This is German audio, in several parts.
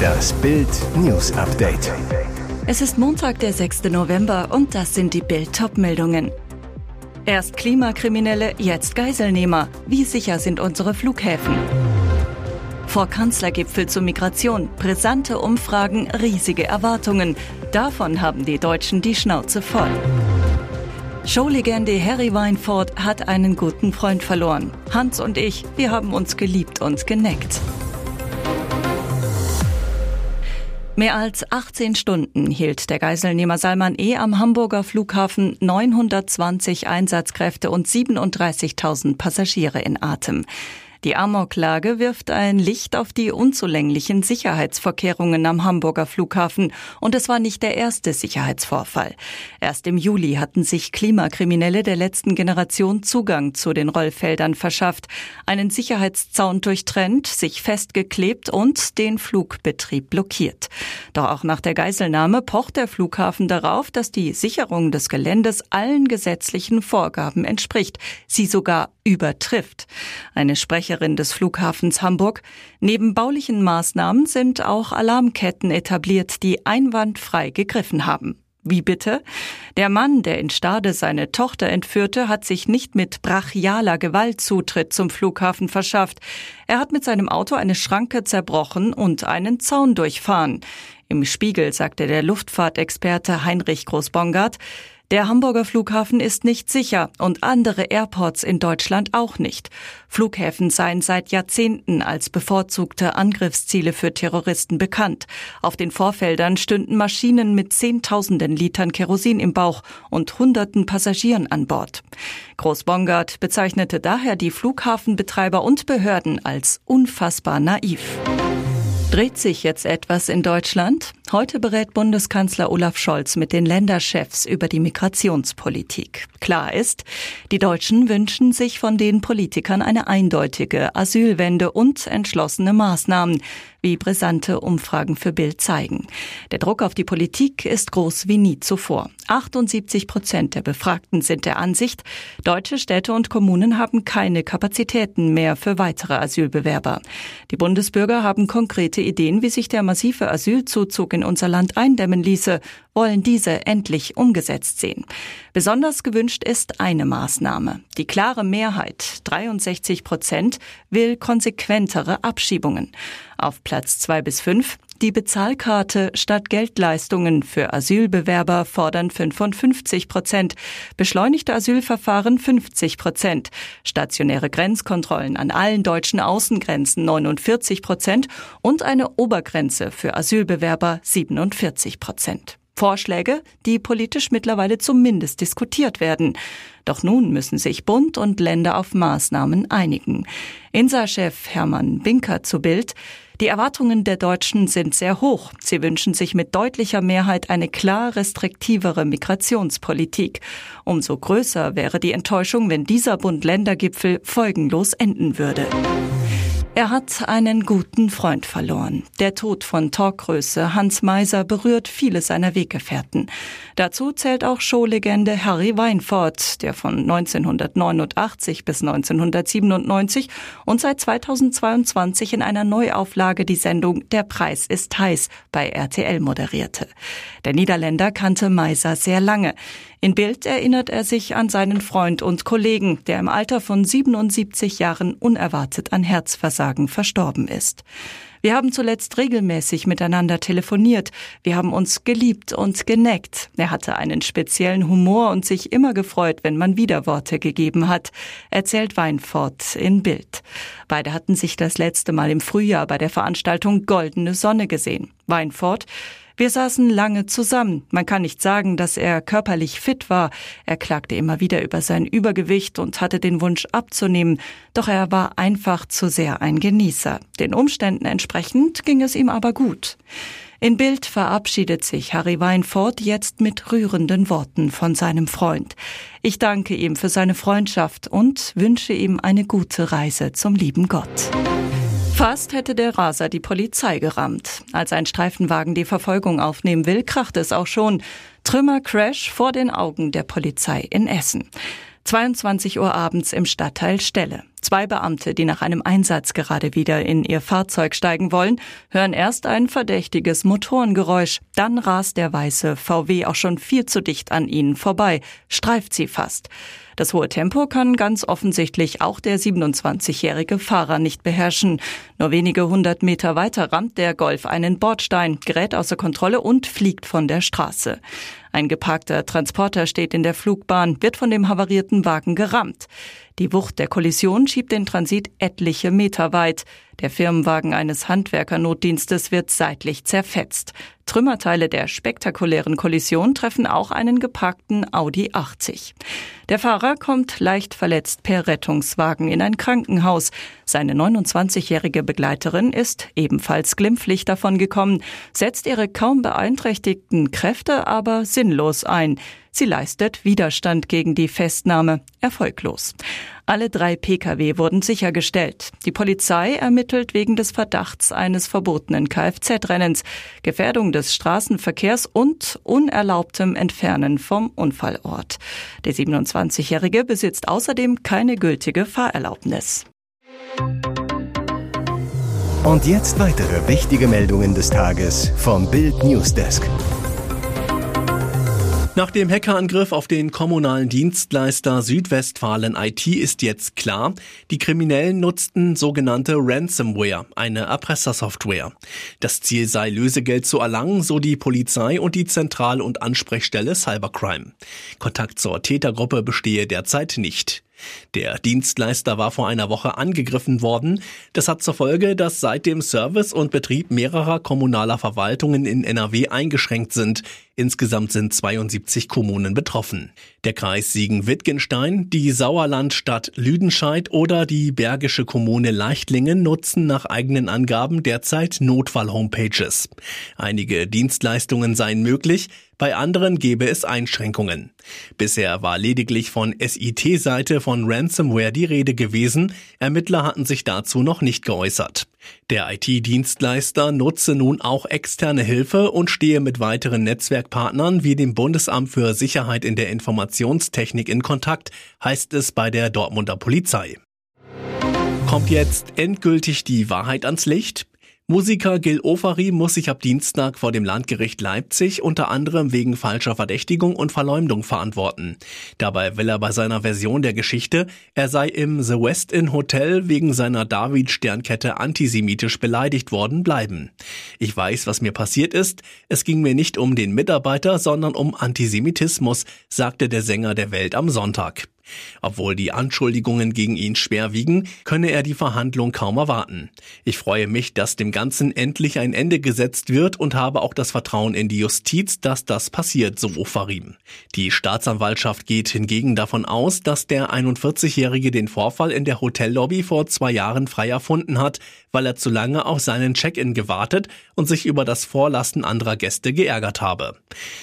Das Bild News Update. Es ist Montag, der 6. November und das sind die Bild meldungen Erst Klimakriminelle, jetzt Geiselnehmer. Wie sicher sind unsere Flughäfen? Vor Kanzlergipfel zur Migration, brisante Umfragen, riesige Erwartungen. Davon haben die Deutschen die Schnauze voll. Showlegende Harry Weinfurt hat einen guten Freund verloren. Hans und ich, wir haben uns geliebt und geneckt. Mehr als 18 Stunden hielt der Geiselnehmer Salman E. am Hamburger Flughafen 920 Einsatzkräfte und 37.000 Passagiere in Atem. Die Amoklage wirft ein Licht auf die unzulänglichen Sicherheitsvorkehrungen am Hamburger Flughafen und es war nicht der erste Sicherheitsvorfall. Erst im Juli hatten sich Klimakriminelle der letzten Generation Zugang zu den Rollfeldern verschafft, einen Sicherheitszaun durchtrennt, sich festgeklebt und den Flugbetrieb blockiert. Doch auch nach der Geiselnahme pocht der Flughafen darauf, dass die Sicherung des Geländes allen gesetzlichen Vorgaben entspricht, sie sogar übertrifft. Eine Sprecherin des Flughafens Hamburg. Neben baulichen Maßnahmen sind auch Alarmketten etabliert, die einwandfrei gegriffen haben. Wie bitte? Der Mann, der in Stade seine Tochter entführte, hat sich nicht mit brachialer Gewalt Zutritt zum Flughafen verschafft. Er hat mit seinem Auto eine Schranke zerbrochen und einen Zaun durchfahren. Im Spiegel sagte der Luftfahrtexperte Heinrich Großbongard, der Hamburger Flughafen ist nicht sicher und andere Airports in Deutschland auch nicht. Flughäfen seien seit Jahrzehnten als bevorzugte Angriffsziele für Terroristen bekannt. Auf den Vorfeldern stünden Maschinen mit Zehntausenden Litern Kerosin im Bauch und hunderten Passagieren an Bord. Groß-Bongard bezeichnete daher die Flughafenbetreiber und Behörden als unfassbar naiv. Dreht sich jetzt etwas in Deutschland? Heute berät Bundeskanzler Olaf Scholz mit den Länderchefs über die Migrationspolitik. Klar ist, die Deutschen wünschen sich von den Politikern eine eindeutige Asylwende und entschlossene Maßnahmen, wie brisante Umfragen für Bild zeigen. Der Druck auf die Politik ist groß wie nie zuvor. 78 Prozent der Befragten sind der Ansicht, deutsche Städte und Kommunen haben keine Kapazitäten mehr für weitere Asylbewerber. Die Bundesbürger haben konkrete Ideen, wie sich der massive Asylzuzug in unser Land eindämmen ließe, wollen diese endlich umgesetzt sehen. Besonders gewünscht ist eine Maßnahme. Die klare Mehrheit, 63 Prozent, will konsequentere Abschiebungen. Auf Platz zwei bis fünf die Bezahlkarte statt Geldleistungen für Asylbewerber fordern 55 Prozent, beschleunigte Asylverfahren 50 Prozent, stationäre Grenzkontrollen an allen deutschen Außengrenzen 49 Prozent und eine Obergrenze für Asylbewerber 47 Prozent. Vorschläge, die politisch mittlerweile zumindest diskutiert werden. Doch nun müssen sich Bund und Länder auf Maßnahmen einigen. INSA-Chef Hermann Binker zu Bild. Die Erwartungen der Deutschen sind sehr hoch. Sie wünschen sich mit deutlicher Mehrheit eine klar restriktivere Migrationspolitik. Umso größer wäre die Enttäuschung, wenn dieser Bund-Länder-Gipfel folgenlos enden würde. Er hat einen guten Freund verloren. Der Tod von Talkgröße Hans Meiser berührt viele seiner Weggefährten. Dazu zählt auch Showlegende Harry Weinfurt, der von 1989 bis 1997 und seit 2022 in einer Neuauflage die Sendung Der Preis ist heiß bei RTL moderierte. Der Niederländer kannte Meiser sehr lange. In Bild erinnert er sich an seinen Freund und Kollegen, der im Alter von 77 Jahren unerwartet an Herzversagen verstorben ist. Wir haben zuletzt regelmäßig miteinander telefoniert. Wir haben uns geliebt und geneckt. Er hatte einen speziellen Humor und sich immer gefreut, wenn man Widerworte gegeben hat, erzählt Weinfort in Bild. Beide hatten sich das letzte Mal im Frühjahr bei der Veranstaltung Goldene Sonne gesehen. Weinfort wir saßen lange zusammen. Man kann nicht sagen, dass er körperlich fit war. Er klagte immer wieder über sein Übergewicht und hatte den Wunsch abzunehmen. Doch er war einfach zu sehr ein Genießer. Den Umständen entsprechend ging es ihm aber gut. In Bild verabschiedet sich Harry Weinfurt jetzt mit rührenden Worten von seinem Freund. Ich danke ihm für seine Freundschaft und wünsche ihm eine gute Reise zum lieben Gott. Fast hätte der Raser die Polizei gerammt. Als ein Streifenwagen die Verfolgung aufnehmen will, kracht es auch schon. Trümmercrash vor den Augen der Polizei in Essen. 22 Uhr abends im Stadtteil Stelle. Zwei Beamte, die nach einem Einsatz gerade wieder in ihr Fahrzeug steigen wollen, hören erst ein verdächtiges Motorengeräusch. Dann rast der weiße VW auch schon viel zu dicht an ihnen vorbei, streift sie fast. Das hohe Tempo kann ganz offensichtlich auch der 27-jährige Fahrer nicht beherrschen. Nur wenige hundert Meter weiter rammt der Golf einen Bordstein, gerät außer Kontrolle und fliegt von der Straße. Ein geparkter Transporter steht in der Flugbahn, wird von dem havarierten Wagen gerammt. Die Wucht der Kollision schiebt den Transit etliche Meter weit. Der Firmenwagen eines Handwerkernotdienstes wird seitlich zerfetzt. Trümmerteile der spektakulären Kollision treffen auch einen geparkten Audi 80. Der Fahrer kommt leicht verletzt per Rettungswagen in ein Krankenhaus. Seine 29-jährige Begleiterin ist ebenfalls glimpflich davon gekommen, setzt ihre kaum beeinträchtigten Kräfte aber sinnlos ein. Sie leistet Widerstand gegen die Festnahme. Erfolglos. Alle drei Pkw wurden sichergestellt. Die Polizei ermittelt wegen des Verdachts eines verbotenen Kfz-Rennens, Gefährdung des Straßenverkehrs und unerlaubtem Entfernen vom Unfallort. Der 27-Jährige besitzt außerdem keine gültige Fahrerlaubnis. Und jetzt weitere wichtige Meldungen des Tages vom Bild Newsdesk. Nach dem Hackerangriff auf den kommunalen Dienstleister Südwestfalen IT ist jetzt klar, die Kriminellen nutzten sogenannte Ransomware, eine Erpressersoftware. Das Ziel sei Lösegeld zu erlangen, so die Polizei und die Zentral- und Ansprechstelle Cybercrime. Kontakt zur Tätergruppe bestehe derzeit nicht. Der Dienstleister war vor einer Woche angegriffen worden. Das hat zur Folge, dass seitdem Service und Betrieb mehrerer kommunaler Verwaltungen in NRW eingeschränkt sind. Insgesamt sind 72 Kommunen betroffen. Der Kreis Siegen-Wittgenstein, die Sauerlandstadt Lüdenscheid oder die bergische Kommune Leichtlingen nutzen nach eigenen Angaben derzeit Notfall-Homepages. Einige Dienstleistungen seien möglich, bei anderen gäbe es Einschränkungen. Bisher war lediglich von SIT-Seite von Ransomware die Rede gewesen. Ermittler hatten sich dazu noch nicht geäußert. Der IT-Dienstleister nutze nun auch externe Hilfe und stehe mit weiteren Netzwerkpartnern wie dem Bundesamt für Sicherheit in der Informationstechnik in Kontakt, heißt es bei der Dortmunder Polizei. Kommt jetzt endgültig die Wahrheit ans Licht? Musiker Gil Ofari muss sich ab Dienstag vor dem Landgericht Leipzig unter anderem wegen falscher Verdächtigung und Verleumdung verantworten. Dabei will er bei seiner Version der Geschichte, er sei im The West Inn Hotel wegen seiner David-Sternkette antisemitisch beleidigt worden, bleiben. Ich weiß, was mir passiert ist. Es ging mir nicht um den Mitarbeiter, sondern um Antisemitismus, sagte der Sänger der Welt am Sonntag. Obwohl die Anschuldigungen gegen ihn schwer wiegen, könne er die Verhandlung kaum erwarten. Ich freue mich, dass dem Ganzen endlich ein Ende gesetzt wird und habe auch das Vertrauen in die Justiz, dass das passiert, so Farim. Die Staatsanwaltschaft geht hingegen davon aus, dass der 41-Jährige den Vorfall in der Hotellobby vor zwei Jahren frei erfunden hat, weil er zu lange auf seinen Check-in gewartet und sich über das Vorlassen anderer Gäste geärgert habe.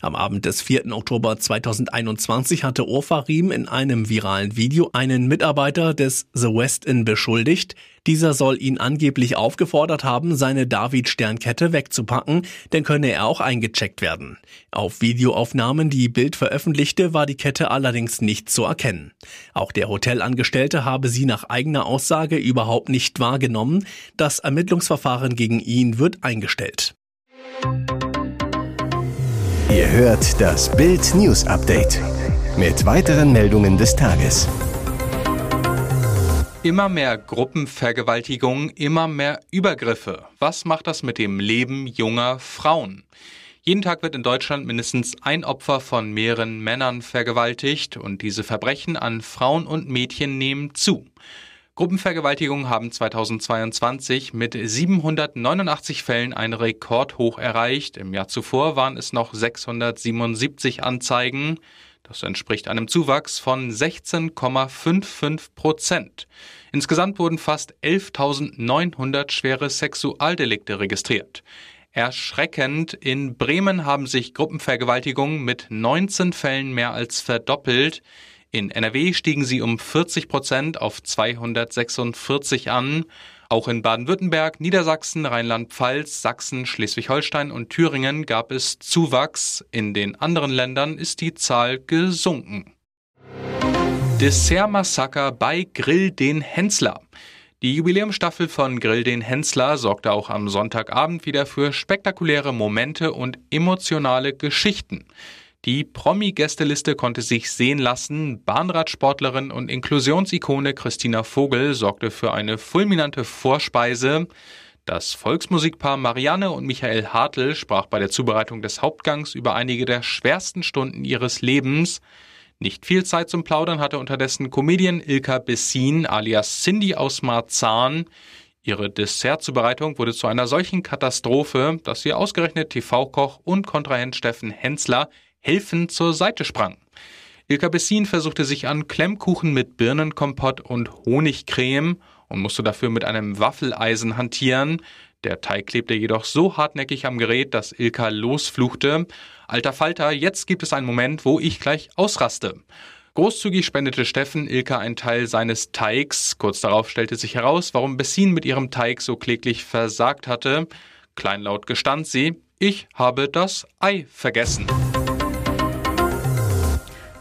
Am Abend des 4. Oktober 2021 hatte Ofarim in einem viralen Video einen Mitarbeiter des The West Inn beschuldigt, dieser soll ihn angeblich aufgefordert haben, seine David-Sternkette wegzupacken, denn könne er auch eingecheckt werden. Auf Videoaufnahmen, die Bild veröffentlichte, war die Kette allerdings nicht zu erkennen. Auch der Hotelangestellte habe sie nach eigener Aussage überhaupt nicht wahrgenommen. Das Ermittlungsverfahren gegen ihn wird eingestellt. Ihr hört das Bild News Update mit weiteren Meldungen des Tages. Immer mehr Gruppenvergewaltigungen, immer mehr Übergriffe. Was macht das mit dem Leben junger Frauen? Jeden Tag wird in Deutschland mindestens ein Opfer von mehreren Männern vergewaltigt und diese Verbrechen an Frauen und Mädchen nehmen zu. Gruppenvergewaltigungen haben 2022 mit 789 Fällen einen Rekordhoch erreicht. Im Jahr zuvor waren es noch 677 Anzeigen. Das entspricht einem Zuwachs von 16,55 Prozent. Insgesamt wurden fast 11.900 schwere Sexualdelikte registriert. Erschreckend, in Bremen haben sich Gruppenvergewaltigungen mit 19 Fällen mehr als verdoppelt. In NRW stiegen sie um 40 Prozent auf 246 an. Auch in Baden-Württemberg, Niedersachsen, Rheinland-Pfalz, Sachsen, Schleswig-Holstein und Thüringen gab es Zuwachs. In den anderen Ländern ist die Zahl gesunken. Dessert-Massaker bei Grill den Hensler. Die Jubiläumsstaffel von Grill den Hensler sorgte auch am Sonntagabend wieder für spektakuläre Momente und emotionale Geschichten. Die Promi-Gästeliste konnte sich sehen lassen. Bahnradsportlerin und Inklusionsikone Christina Vogel sorgte für eine fulminante Vorspeise. Das Volksmusikpaar Marianne und Michael Hartl sprach bei der Zubereitung des Hauptgangs über einige der schwersten Stunden ihres Lebens. Nicht viel Zeit zum Plaudern hatte unterdessen Comedian Ilka Bessin alias Cindy aus Marzahn. Ihre Dessertzubereitung wurde zu einer solchen Katastrophe, dass sie ausgerechnet TV-Koch und Kontrahent Steffen Hensler helfend zur Seite sprang. Ilka Bessin versuchte sich an Klemmkuchen mit Birnenkompott und Honigcreme und musste dafür mit einem Waffeleisen hantieren. Der Teig klebte jedoch so hartnäckig am Gerät, dass Ilka losfluchte. Alter Falter, jetzt gibt es einen Moment, wo ich gleich ausraste. Großzügig spendete Steffen Ilka einen Teil seines Teigs. Kurz darauf stellte sich heraus, warum Bessin mit ihrem Teig so kläglich versagt hatte. Kleinlaut gestand sie, ich habe das Ei vergessen.